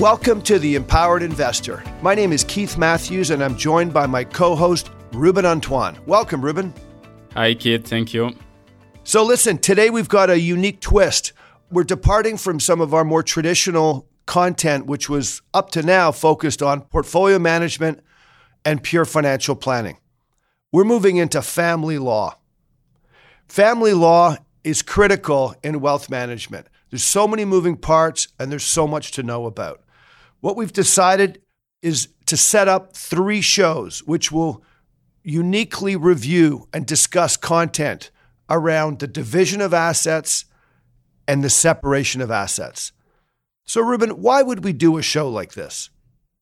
Welcome to the Empowered Investor. My name is Keith Matthews, and I'm joined by my co host, Ruben Antoine. Welcome, Ruben. Hi, Keith. Thank you. So, listen, today we've got a unique twist. We're departing from some of our more traditional content, which was up to now focused on portfolio management and pure financial planning. We're moving into family law. Family law is critical in wealth management. There's so many moving parts and there's so much to know about. What we've decided is to set up three shows which will uniquely review and discuss content around the division of assets and the separation of assets. So, Ruben, why would we do a show like this?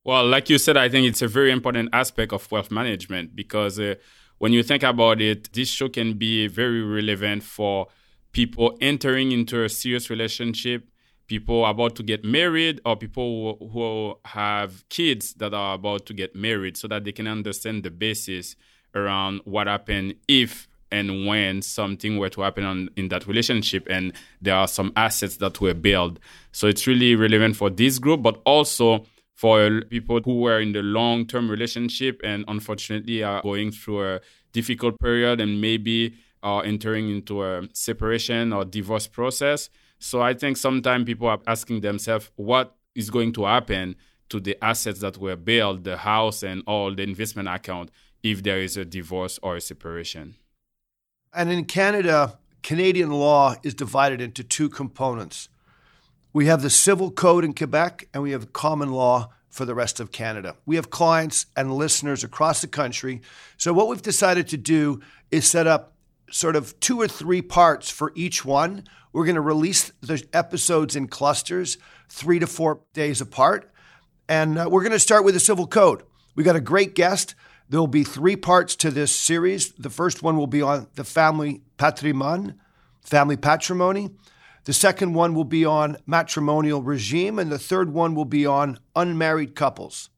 Well, like you said, I think it's a very important aspect of wealth management because uh, when you think about it, this show can be very relevant for people entering into a serious relationship, people about to get married, or people who, who have kids that are about to get married so that they can understand the basis around what happened if and when something were to happen on, in that relationship and there are some assets that were built. So it's really relevant for this group, but also for people who were in the long term relationship and unfortunately are going through a difficult period and maybe are entering into a separation or divorce process. So I think sometimes people are asking themselves what is going to happen to the assets that were built, the house and all the investment account, if there is a divorce or a separation. And in Canada, Canadian law is divided into two components. We have the civil code in Quebec and we have common law for the rest of Canada. We have clients and listeners across the country. So, what we've decided to do is set up sort of two or three parts for each one. We're going to release the episodes in clusters, three to four days apart. And uh, we're going to start with the civil code. We got a great guest. There will be three parts to this series. The first one will be on the family patrimoine, family patrimony. The second one will be on matrimonial regime. And the third one will be on unmarried couples.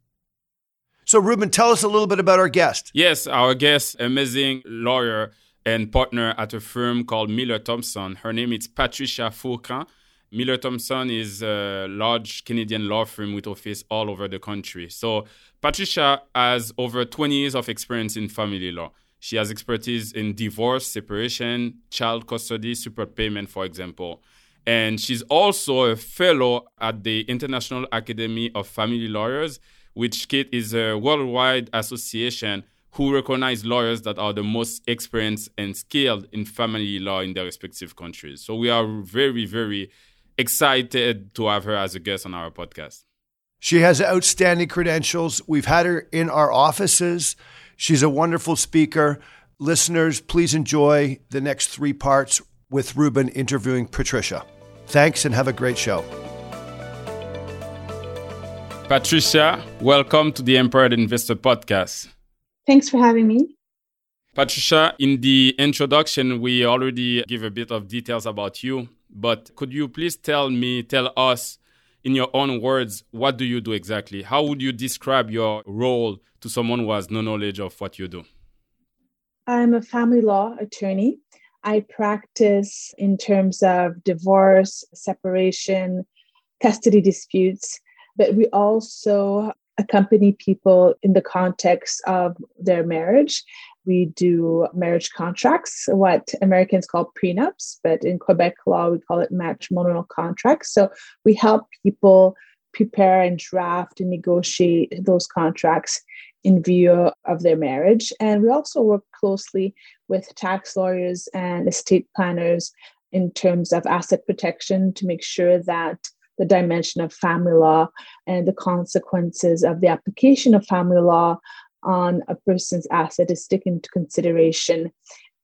So, Ruben, tell us a little bit about our guest. Yes, our guest, amazing lawyer and partner at a firm called Miller Thomson. Her name is Patricia Fourcand. Miller Thomson is a large Canadian law firm with office all over the country. So Patricia has over 20 years of experience in family law. She has expertise in divorce, separation, child custody, support payment, for example. And she's also a fellow at the International Academy of Family Lawyers, which Kate is a worldwide association who recognize lawyers that are the most experienced and skilled in family law in their respective countries. So we are very, very excited to have her as a guest on our podcast. She has outstanding credentials. We've had her in our offices. She's a wonderful speaker. Listeners, please enjoy the next three parts with Ruben interviewing Patricia. Thanks and have a great show. Patricia, welcome to the Empowered Investor Podcast. Thanks for having me. Patricia, in the introduction, we already give a bit of details about you, but could you please tell me, tell us in your own words, what do you do exactly? How would you describe your role to someone who has no knowledge of what you do? I'm a family law attorney. I practice in terms of divorce, separation, custody disputes, but we also accompany people in the context of their marriage. We do marriage contracts, what Americans call prenups, but in Quebec law, we call it matrimonial contracts. So we help people prepare and draft and negotiate those contracts in view of their marriage. And we also work closely with tax lawyers and estate planners in terms of asset protection to make sure that the dimension of family law and the consequences of the application of family law on a person's asset is taken into consideration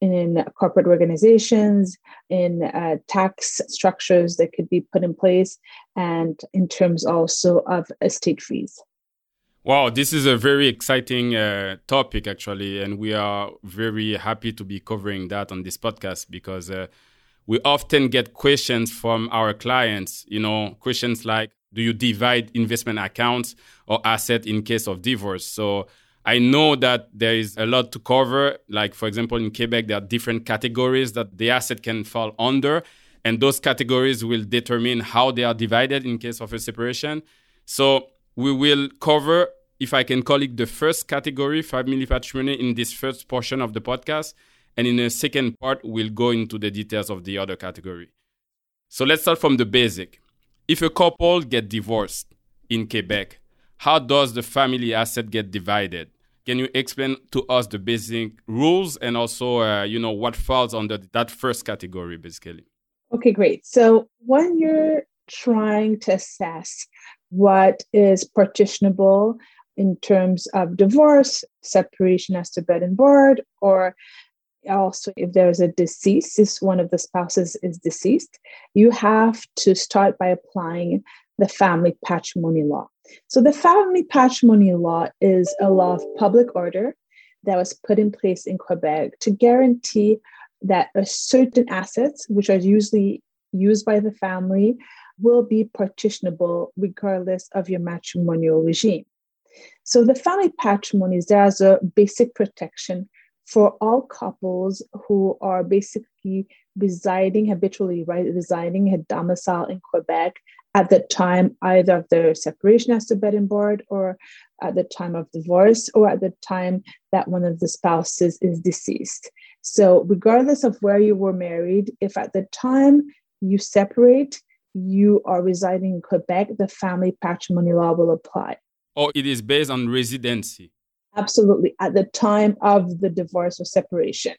in corporate organizations, in uh, tax structures that could be put in place, and in terms also of estate fees. Wow, this is a very exciting uh, topic, actually, and we are very happy to be covering that on this podcast because uh, we often get questions from our clients. You know, questions like, "Do you divide investment accounts or asset in case of divorce?" So I know that there is a lot to cover. Like, for example, in Quebec, there are different categories that the asset can fall under, and those categories will determine how they are divided in case of a separation. So we will cover, if I can call it the first category, family patrimony, in this first portion of the podcast. And in the second part, we'll go into the details of the other category. So let's start from the basic. If a couple get divorced in Quebec, how does the family asset get divided? Can you explain to us the basic rules and also, uh, you know, what falls under that first category, basically? Okay, great. So when you're trying to assess what is partitionable in terms of divorce, separation as to bed and board, or also if there's a deceased, if one of the spouses is deceased, you have to start by applying the family patrimony law. So, the family patrimony law is a law of public order that was put in place in Quebec to guarantee that certain assets, which are usually used by the family, will be partitionable regardless of your matrimonial regime. So, the family patrimony is there as a basic protection for all couples who are basically residing habitually right, residing a domicile in Quebec at the time either of their separation as to bed and board or at the time of divorce or at the time that one of the spouses is deceased. So, regardless of where you were married, if at the time you separate, you are residing in Quebec, the family patrimony law will apply. Or it is based on residency. Absolutely, at the time of the divorce or separation.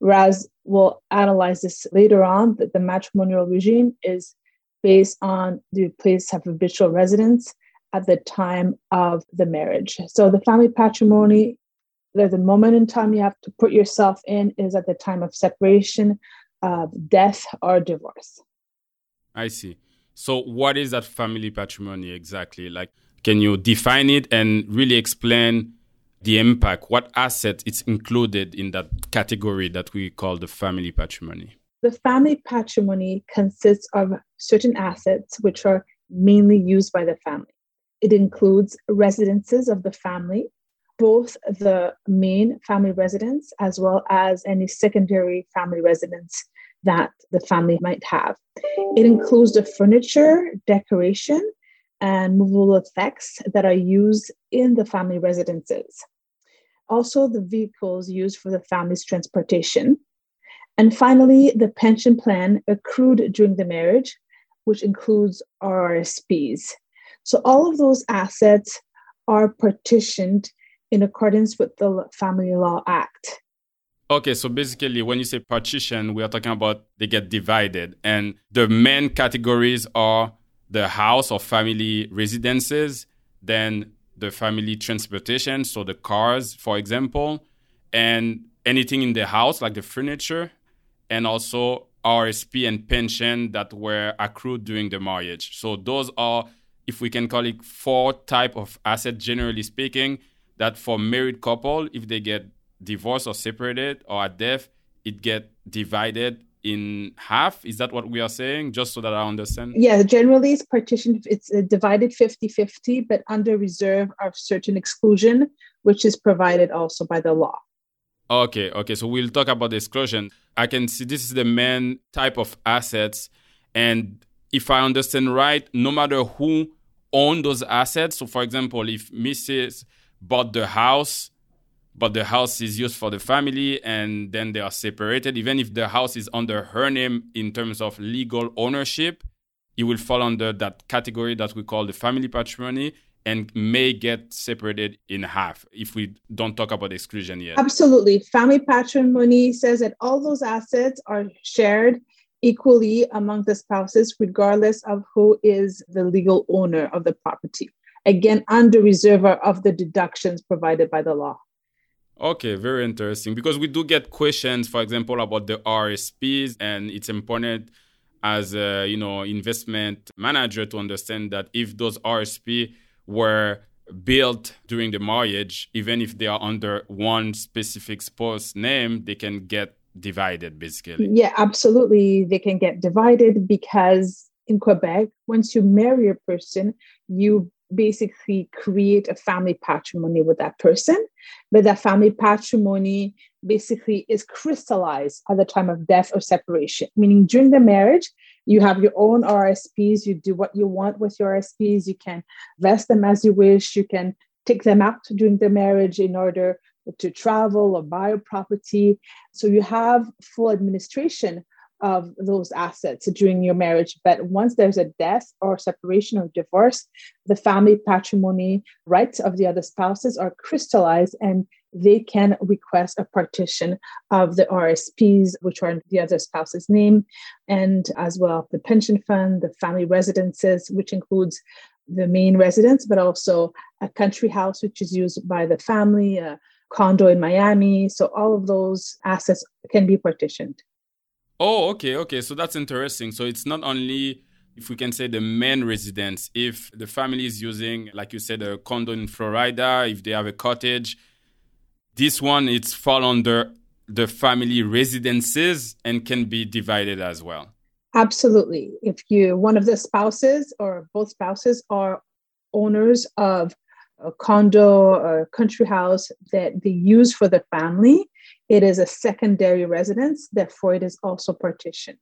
Raz we'll analyze this later on that the matrimonial regime is based on the place of habitual residence at the time of the marriage. So the family patrimony, there's a moment in time you have to put yourself in is at the time of separation, of death, or divorce. I see. So what is that family patrimony exactly? Like, can you define it and really explain the impact? What asset is included in that category that we call the family patrimony? The family patrimony consists of certain assets which are mainly used by the family. It includes residences of the family, both the main family residence as well as any secondary family residence that the family might have. It includes the furniture, decoration, and movable effects that are used in the family residences. Also, the vehicles used for the family's transportation, and finally, the pension plan accrued during the marriage, which includes RRSPs. So all of those assets are partitioned in accordance with the Family Law Act. Okay, so basically, when you say partition, we are talking about they get divided, and the main categories are the house or family residences, then the family transportation, so the cars, for example, and anything in the house like the furniture, and also RSP and pension that were accrued during the marriage. So those are, if we can call it, four type of asset, generally speaking, that for married couple, if they get divorced or separated or at death, it get divided in half. Is that what we are saying? Just so that I understand. Yeah, generally it's partitioned, it's uh, divided 50-50, but under reserve of certain exclusion, which is provided also by the law. Okay, okay. So we'll talk about the exclusion. I can see this is the main type of assets. And if I understand right, no matter who own those assets, so for example, if Mrs. bought the house, but the house is used for the family and then they are separated, even if the house is under her name in terms of legal ownership, it will fall under that category that we call the family patrimony and may get separated in half if we don't talk about exclusion yet. Absolutely. Family patrimony says that all those assets are shared equally among the spouses, regardless of who is the legal owner of the property. Again, under reserve of the deductions provided by the law. Okay, very interesting. Because we do get questions, for example, about the RSPs, and it's important as a you know investment manager to understand that if those RSP were built during the marriage, even if they are under one specific spouse name, they can get divided basically. Yeah, absolutely. They can get divided because in Quebec, once you marry a person, you basically create a family patrimony with that person. But that family patrimony basically is crystallized at the time of death or separation, meaning during the marriage, you have your own RSPs, you do what you want with your RSPs, you can vest them as you wish, you can take them out during the marriage in order to travel or buy a property. So you have full administration of those assets during your marriage. But once there's a death or separation or divorce, the family patrimony rights of the other spouses are crystallized and they can request a partition of the RSPs, which are in the other spouse's name, and as well the pension fund, the family residences, which includes the main residence, but also a country house, which is used by the family, a condo in Miami. So all of those assets can be partitioned. Oh, okay, okay. So that's interesting. So it's not only if we can say the main residence, if the family is using, like you said, a condo in Florida, if they have a cottage, this one it's fall under the family residences and can be divided as well. Absolutely. If you one of the spouses or both spouses are owners of a condo or country house that they use for the family, it is a secondary residence, therefore it is also partitioned.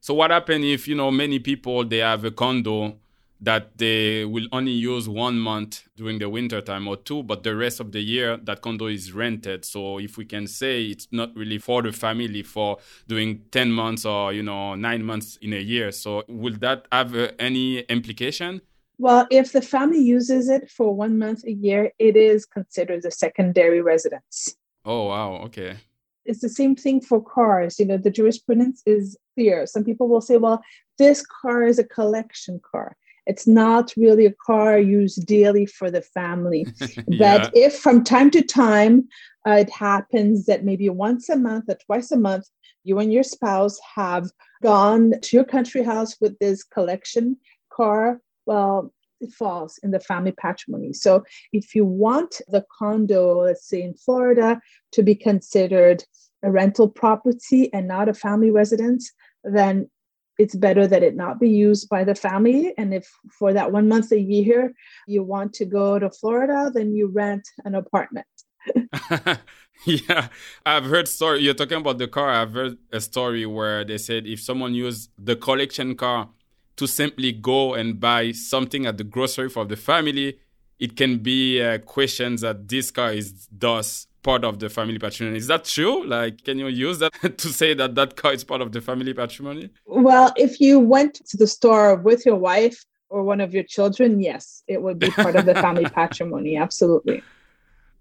So what happens if you know many people they have a condo that they will only use one month during the winter time or two, but the rest of the year that condo is rented. So if we can say it's not really for the family for doing 10 months or, you know, nine months in a year. So will that have uh, any implication? Well, if the family uses it for one month a year, it is considered a secondary residence. Oh, wow. Okay. It's the same thing for cars. You know, the jurisprudence is clear. Some people will say, well, this car is a collection car. It's not really a car used daily for the family. yeah. But if from time to time uh, it happens that maybe once a month or twice a month, you and your spouse have gone to your country house with this collection car well, falls in the family patrimony. So if you want the condo, let's say in Florida, to be considered a rental property and not a family residence, then it's better that it not be used by the family. And if for that one month a year you want to go to Florida, then you rent an apartment. yeah, I've heard story. You're talking about the car. I've heard a story where they said if someone used the collection car to simply go and buy something at the grocery for the family, it can be uh, questions that this car is thus part of the family patrimony. Is that true? Like, can you use that to say that that car is part of the family patrimony? Well, if you went to the store with your wife or one of your children, yes, it would be part of the family patrimony. Absolutely.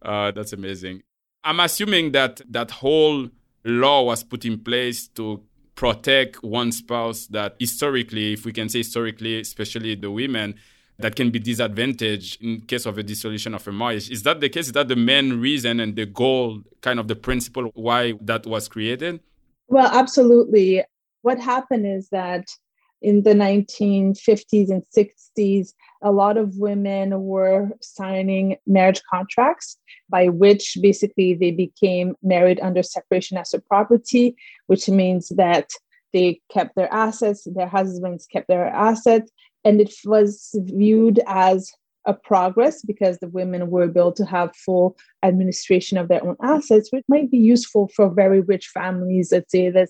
Uh, that's amazing. I'm assuming that that whole law was put in place to protect one spouse that historically, if we can say historically, especially the women, that can be disadvantaged in case of a dissolution of a marriage. Is that the case? Is that the main reason and the goal, kind of the principle why that was created? Well, absolutely. What happened is that in the 1950s and 60s, a lot of women were signing marriage contracts by which basically they became married under separation as a property, which means that they kept their assets, their husbands kept their assets, and it was viewed as a progress because the women were able to have full administration of their own assets, which might be useful for very rich families. Let's say that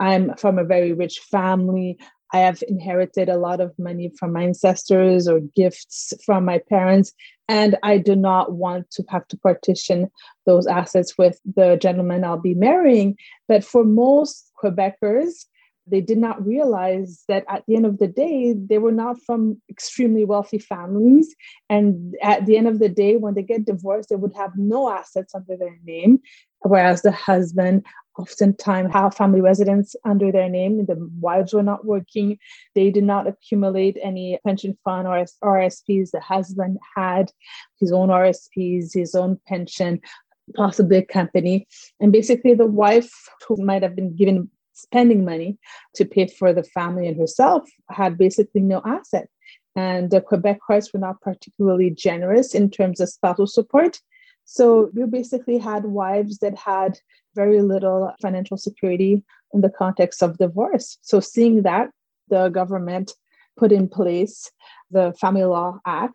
I'm from a very rich family. I have inherited a lot of money from my ancestors or gifts from my parents, and I do not want to have to partition those assets with the gentleman I'll be marrying. But for most Quebecers, they did not realize that at the end of the day, they were not from extremely wealthy families. And at the end of the day, when they get divorced, they would have no assets under their name, whereas the husband oftentimes have family residence under their name. The wives were not working. They did not accumulate any pension fund or RSPs. The husband had his own RSPs, his own pension. possibly a company. And basically, the wife, who might have been given spending money to pay for the family and herself, had basically no asset. And the Quebec courts were not particularly generous in terms of spousal support. So we basically had wives that had very little financial security in the context of divorce. So seeing that, the government put in place the Family Law Act,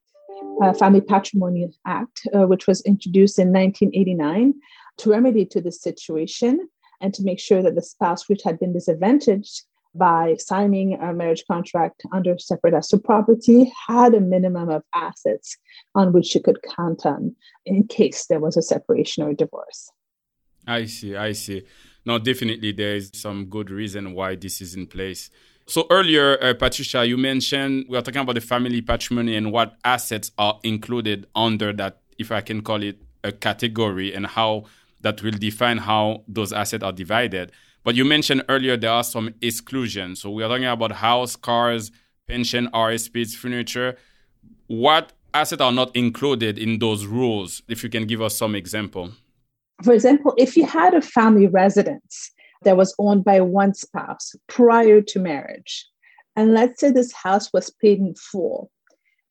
uh, Family Patrimony Act, uh, which was introduced in 1989 to remedy to this situation and to make sure that the spouse which had been disadvantaged by signing a marriage contract under separate as to property had a minimum of assets on which she could count on in case there was a separation or divorce. I see, I see. Now, definitely there is some good reason why this is in place. So earlier, uh, Patricia, you mentioned we are talking about the family patrimony and what assets are included under that, if I can call it a category, and how that will define how those assets are divided. But you mentioned earlier there are some exclusions. So we are talking about house, cars, pension, RSPs, furniture. What assets are not included in those rules? If you can give us some example. For example, if you had a family residence that was owned by one spouse prior to marriage, and let's say this house was paid in full,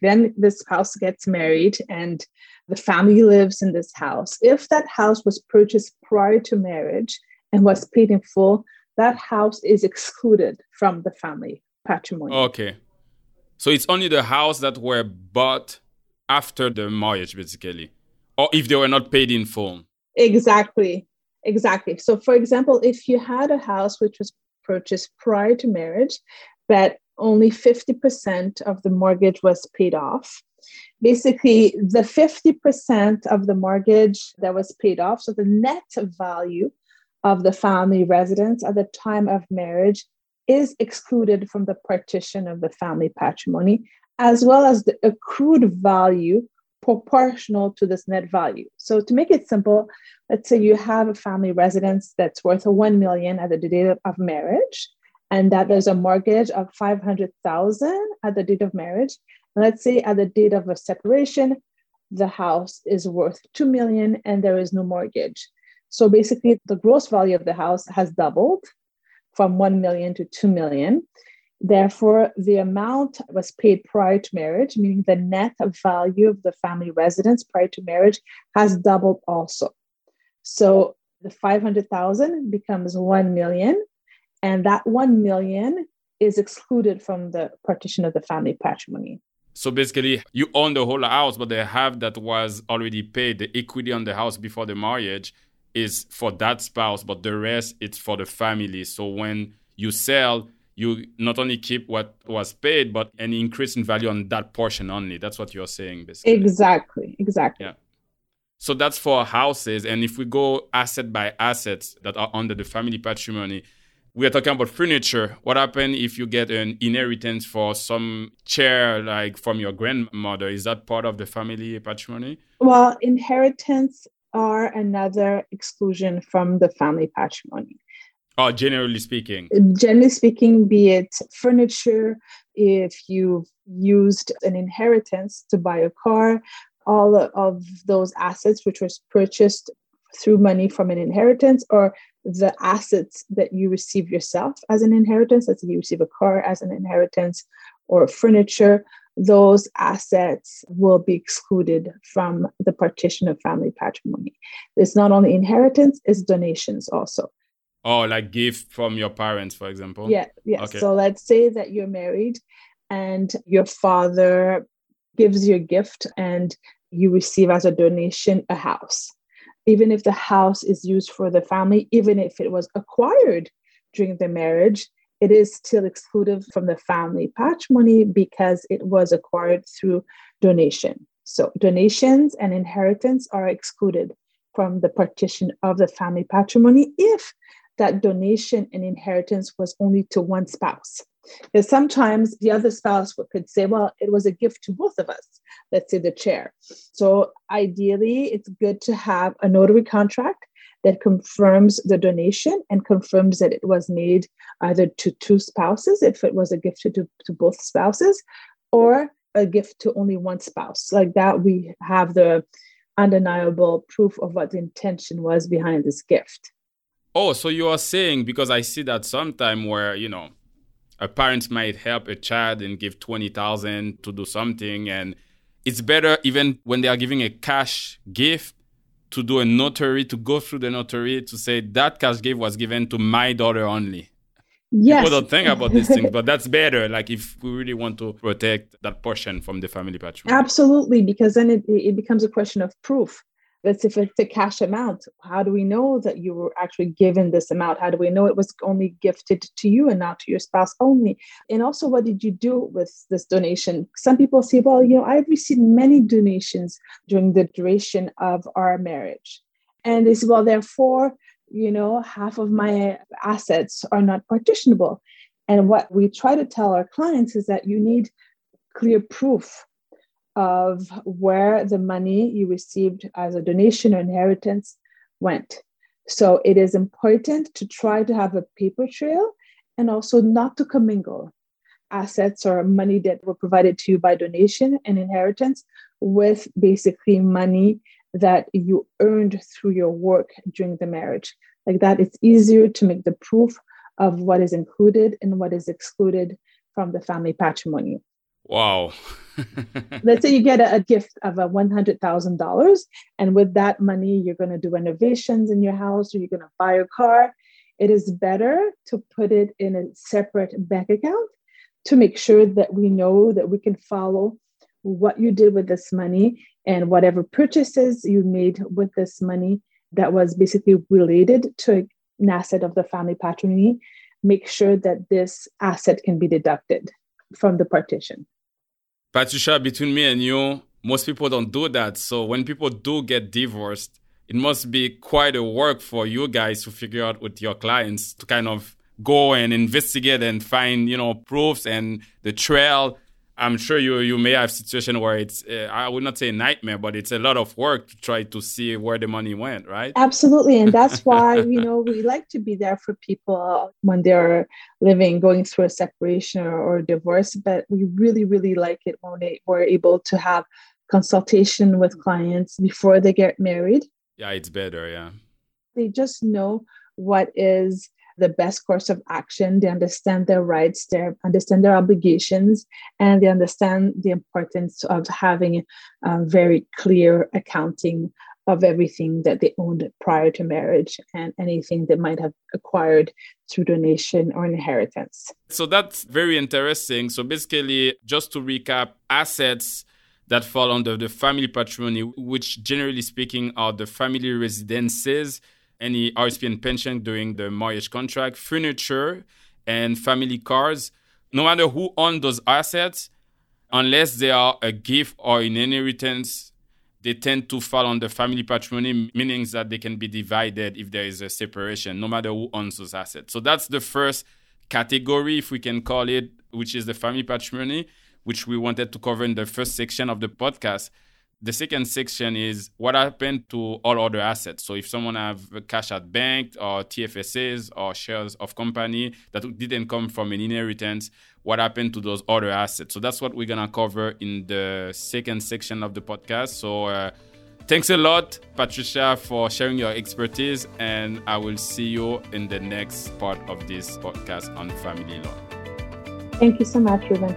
then the spouse gets married and the family lives in this house. If that house was purchased prior to marriage, and was paid in full, that house is excluded from the family patrimony. Okay. So it's only the house that were bought after the marriage, basically, or if they were not paid in full. Exactly. Exactly. So, for example, if you had a house which was purchased prior to marriage, but only 50% of the mortgage was paid off, basically the 50% of the mortgage that was paid off, so the net value of the family residence at the time of marriage is excluded from the partition of the family patrimony, as well as the accrued value proportional to this net value. So to make it simple, let's say you have a family residence that's worth 1 million at the date of marriage, and that there's a mortgage of 500,000 at the date of marriage. Let's say at the date of a separation, the house is worth 2 million and there is no mortgage. So basically, the gross value of the house has doubled from 1 million to 2 million. Therefore, the amount was paid prior to marriage, meaning the net value of the family residence prior to marriage has doubled also. So the 500,000 becomes 1 million, and that 1 million is excluded from the partition of the family patrimony. So basically, you own the whole house, but the half that was already paid, the equity on the house before the marriage, is for that spouse, but the rest it's for the family. So when you sell, you not only keep what was paid, but an increase in value on that portion only. That's what you're saying, basically. Exactly. Exactly. Yeah. So that's for houses. And if we go asset by assets that are under the family patrimony, we are talking about furniture. What happens if you get an inheritance for some chair, like from your grandmother? Is that part of the family patrimony? Well, inheritance are another exclusion from the family patrimony. Oh, generally speaking. Generally speaking, be it furniture, if you've used an inheritance to buy a car, all of those assets which was purchased through money from an inheritance or the assets that you receive yourself as an inheritance, let's say you receive a car as an inheritance or furniture, those assets will be excluded from the partition of family patrimony. It's not only inheritance, it's donations also. Oh, like gift from your parents, for example? Yeah, yeah. Okay. So let's say that you're married and your father gives you a gift and you receive as a donation a house. Even if the house is used for the family, even if it was acquired during the marriage, it is still excluded from the family patrimony because it was acquired through donation. So donations and inheritance are excluded from the partition of the family patrimony if that donation and inheritance was only to one spouse. Because sometimes the other spouse could say, well, it was a gift to both of us, let's say the chair. So ideally, it's good to have a notary contract that confirms the donation and confirms that it was made either to two spouses, if it was a gift to, to both spouses, or a gift to only one spouse. Like that, we have the undeniable proof of what the intention was behind this gift. Oh, so you are saying because I see that sometime where, you know, a parent might help a child and give 20,000 to do something and it's better even when they are giving a cash gift to do a notary to go through the notary to say that cash gift was given to my daughter only. Yes. People don't think about these things, but that's better. Like if we really want to protect that portion from the family patrimony. Absolutely, because then it, it becomes a question of proof. That's if it's a cash amount. How do we know that you were actually given this amount? How do we know it was only gifted to you and not to your spouse only? And also, what did you do with this donation? Some people say, well, you know, I've received many donations during the duration of our marriage. And they say, well, therefore, you know, half of my assets are not partitionable. And what we try to tell our clients is that you need clear proof of where the money you received as a donation or inheritance went. So it is important to try to have a paper trail and also not to commingle assets or money that were provided to you by donation and inheritance with basically money that you earned through your work during the marriage. Like that, it's easier to make the proof of what is included and what is excluded from the family patrimony. Wow. Let's say you get a, a gift of uh, a $100,000, and with that money, you're going to do renovations in your house or you're going to buy a car. It is better to put it in a separate bank account to make sure that we know that we can follow what you did with this money and whatever purchases you made with this money that was basically related to an asset of the family patrimony, make sure that this asset can be deducted from the partition. Patricia, between me and you, most people don't do that. So when people do get divorced, it must be quite a work for you guys to figure out with your clients to kind of go and investigate and find, you know, proofs and the trail I'm sure you you may have situation where it's uh, I would not say a nightmare, but it's a lot of work to try to see where the money went, right? Absolutely, and that's why you know we like to be there for people when they're living, going through a separation or, or divorce. But we really, really like it when they, we're able to have consultation with clients before they get married. Yeah, it's better. Yeah, they just know what is the best course of action. They understand their rights, they understand their obligations, and they understand the importance of having a very clear accounting of everything that they owned prior to marriage and anything they might have acquired through donation or inheritance. So that's very interesting. So basically, just to recap, assets that fall under the family patrimony, which generally speaking are the family residences any RSP and pension during the marriage contract, furniture, and family cars. No matter who owns those assets, unless they are a gift or an inheritance, they tend to fall on the family patrimony, meaning that they can be divided if there is a separation, no matter who owns those assets. So that's the first category, if we can call it, which is the family patrimony, which we wanted to cover in the first section of the podcast. The second section is what happened to all other assets. So if someone have cash at bank or TFSAs or shares of company that didn't come from an inheritance, what happened to those other assets? So that's what we're gonna cover in the second section of the podcast. So uh, thanks a lot, Patricia, for sharing your expertise, and I will see you in the next part of this podcast on family law. Thank you so much, Ruben.